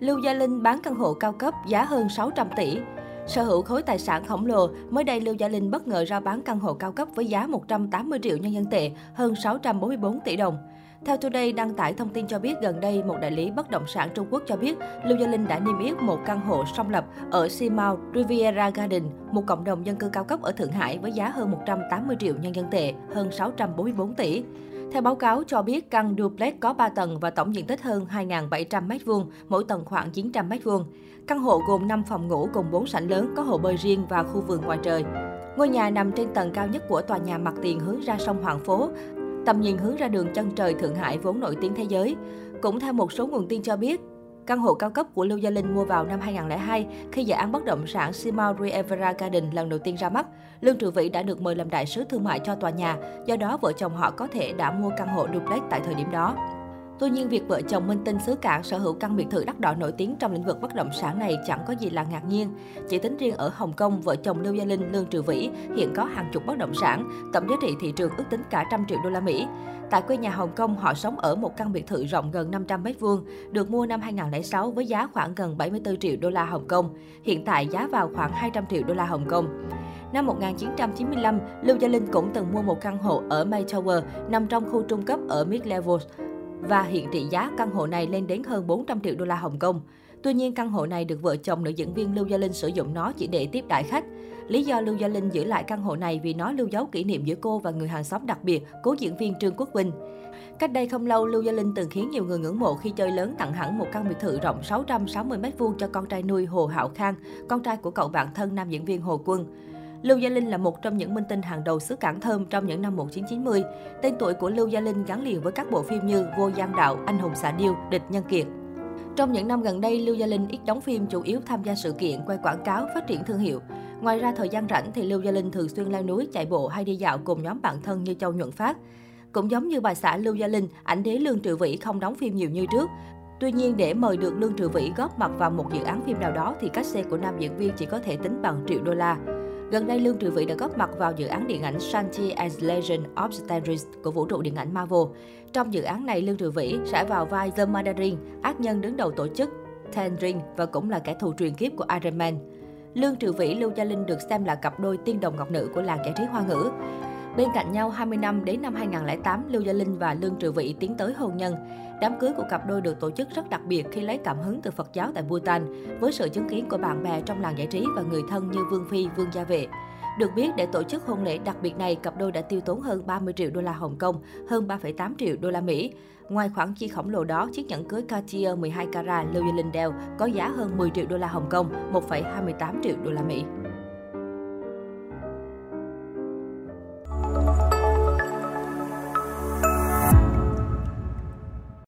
Lưu Gia Linh bán căn hộ cao cấp giá hơn 600 tỷ. Sở hữu khối tài sản khổng lồ, mới đây Lưu Gia Linh bất ngờ ra bán căn hộ cao cấp với giá 180 triệu nhân dân tệ, hơn 644 tỷ đồng. Theo Today đăng tải thông tin cho biết gần đây, một đại lý bất động sản Trung Quốc cho biết Lưu Gia Linh đã niêm yết một căn hộ song lập ở Simao Riviera Garden, một cộng đồng dân cư cao cấp ở Thượng Hải với giá hơn 180 triệu nhân dân tệ, hơn 644 tỷ. Theo báo cáo cho biết, căn duplex có 3 tầng và tổng diện tích hơn 2.700 m2, mỗi tầng khoảng 900 m2. Căn hộ gồm 5 phòng ngủ cùng 4 sảnh lớn, có hồ bơi riêng và khu vườn ngoài trời. Ngôi nhà nằm trên tầng cao nhất của tòa nhà mặt tiền hướng ra sông Hoàng Phố, tầm nhìn hướng ra đường chân trời Thượng Hải vốn nổi tiếng thế giới. Cũng theo một số nguồn tin cho biết, Căn hộ cao cấp của Lưu Gia Linh mua vào năm 2002 khi dự án bất động sản Simao Riviera Garden lần đầu tiên ra mắt. Lương Trừ Vĩ đã được mời làm đại sứ thương mại cho tòa nhà, do đó vợ chồng họ có thể đã mua căn hộ duplex tại thời điểm đó. Tuy nhiên, việc vợ chồng Minh Tinh xứ Cảng sở hữu căn biệt thự đắt đỏ nổi tiếng trong lĩnh vực bất động sản này chẳng có gì là ngạc nhiên. Chỉ tính riêng ở Hồng Kông, vợ chồng Lưu Gia Linh, Lương Trừ Vĩ hiện có hàng chục bất động sản, tổng giá trị thị trường ước tính cả trăm triệu đô la Mỹ. Tại quê nhà Hồng Kông, họ sống ở một căn biệt thự rộng gần 500 m2, được mua năm 2006 với giá khoảng gần 74 triệu đô la Hồng Kông. Hiện tại giá vào khoảng 200 triệu đô la Hồng Kông. Năm 1995, Lưu Gia Linh cũng từng mua một căn hộ ở May Tower nằm trong khu trung cấp ở Mid Levels và hiện trị giá căn hộ này lên đến hơn 400 triệu đô la Hồng Kông. Tuy nhiên, căn hộ này được vợ chồng nữ diễn viên Lưu Gia Linh sử dụng nó chỉ để tiếp đại khách. Lý do Lưu Gia Linh giữ lại căn hộ này vì nó lưu dấu kỷ niệm giữa cô và người hàng xóm đặc biệt, cố diễn viên Trương Quốc Vinh. Cách đây không lâu, Lưu Gia Linh từng khiến nhiều người ngưỡng mộ khi chơi lớn tặng hẳn một căn biệt thự rộng 660 m2 cho con trai nuôi Hồ Hạo Khang, con trai của cậu bạn thân nam diễn viên Hồ Quân. Lưu Gia Linh là một trong những minh tinh hàng đầu xứ Cảng Thơm trong những năm 1990. Tên tuổi của Lưu Gia Linh gắn liền với các bộ phim như Vô Giang Đạo, Anh Hùng Xạ Điêu, Địch Nhân Kiệt. Trong những năm gần đây, Lưu Gia Linh ít đóng phim, chủ yếu tham gia sự kiện, quay quảng cáo, phát triển thương hiệu. Ngoài ra, thời gian rảnh thì Lưu Gia Linh thường xuyên leo núi, chạy bộ hay đi dạo cùng nhóm bạn thân như Châu Nhuận Phát. Cũng giống như bà xã Lưu Gia Linh, ảnh đế Lương Trừ Vĩ không đóng phim nhiều như trước. Tuy nhiên, để mời được Lương Trừ Vĩ góp mặt vào một dự án phim nào đó thì cách xe của nam diễn viên chỉ có thể tính bằng triệu đô la. Gần đây, Lương Trừ Vĩ đã góp mặt vào dự án điện ảnh Shanti as Legend of Stanris của vũ trụ điện ảnh Marvel. Trong dự án này, Lương Trừ Vĩ sẽ vào vai The Mandarin, ác nhân đứng đầu tổ chức Ten Ring và cũng là kẻ thù truyền kiếp của Iron Man. Lương Trừ Vĩ, Lưu Gia Linh được xem là cặp đôi tiên đồng ngọc nữ của làng giải trí hoa ngữ. Bên cạnh nhau 20 năm đến năm 2008, Lưu Gia Linh và Lương Trừ Vị tiến tới hôn nhân. Đám cưới của cặp đôi được tổ chức rất đặc biệt khi lấy cảm hứng từ Phật giáo tại Bhutan, với sự chứng kiến của bạn bè trong làng giải trí và người thân như Vương Phi, Vương Gia Vệ. Được biết, để tổ chức hôn lễ đặc biệt này, cặp đôi đã tiêu tốn hơn 30 triệu đô la Hồng Kông, hơn 3,8 triệu đô la Mỹ. Ngoài khoản chi khổng lồ đó, chiếc nhẫn cưới Cartier 12 carat Lưu Gia Linh đeo có giá hơn 10 triệu đô la Hồng Kông, 1,28 triệu đô la Mỹ.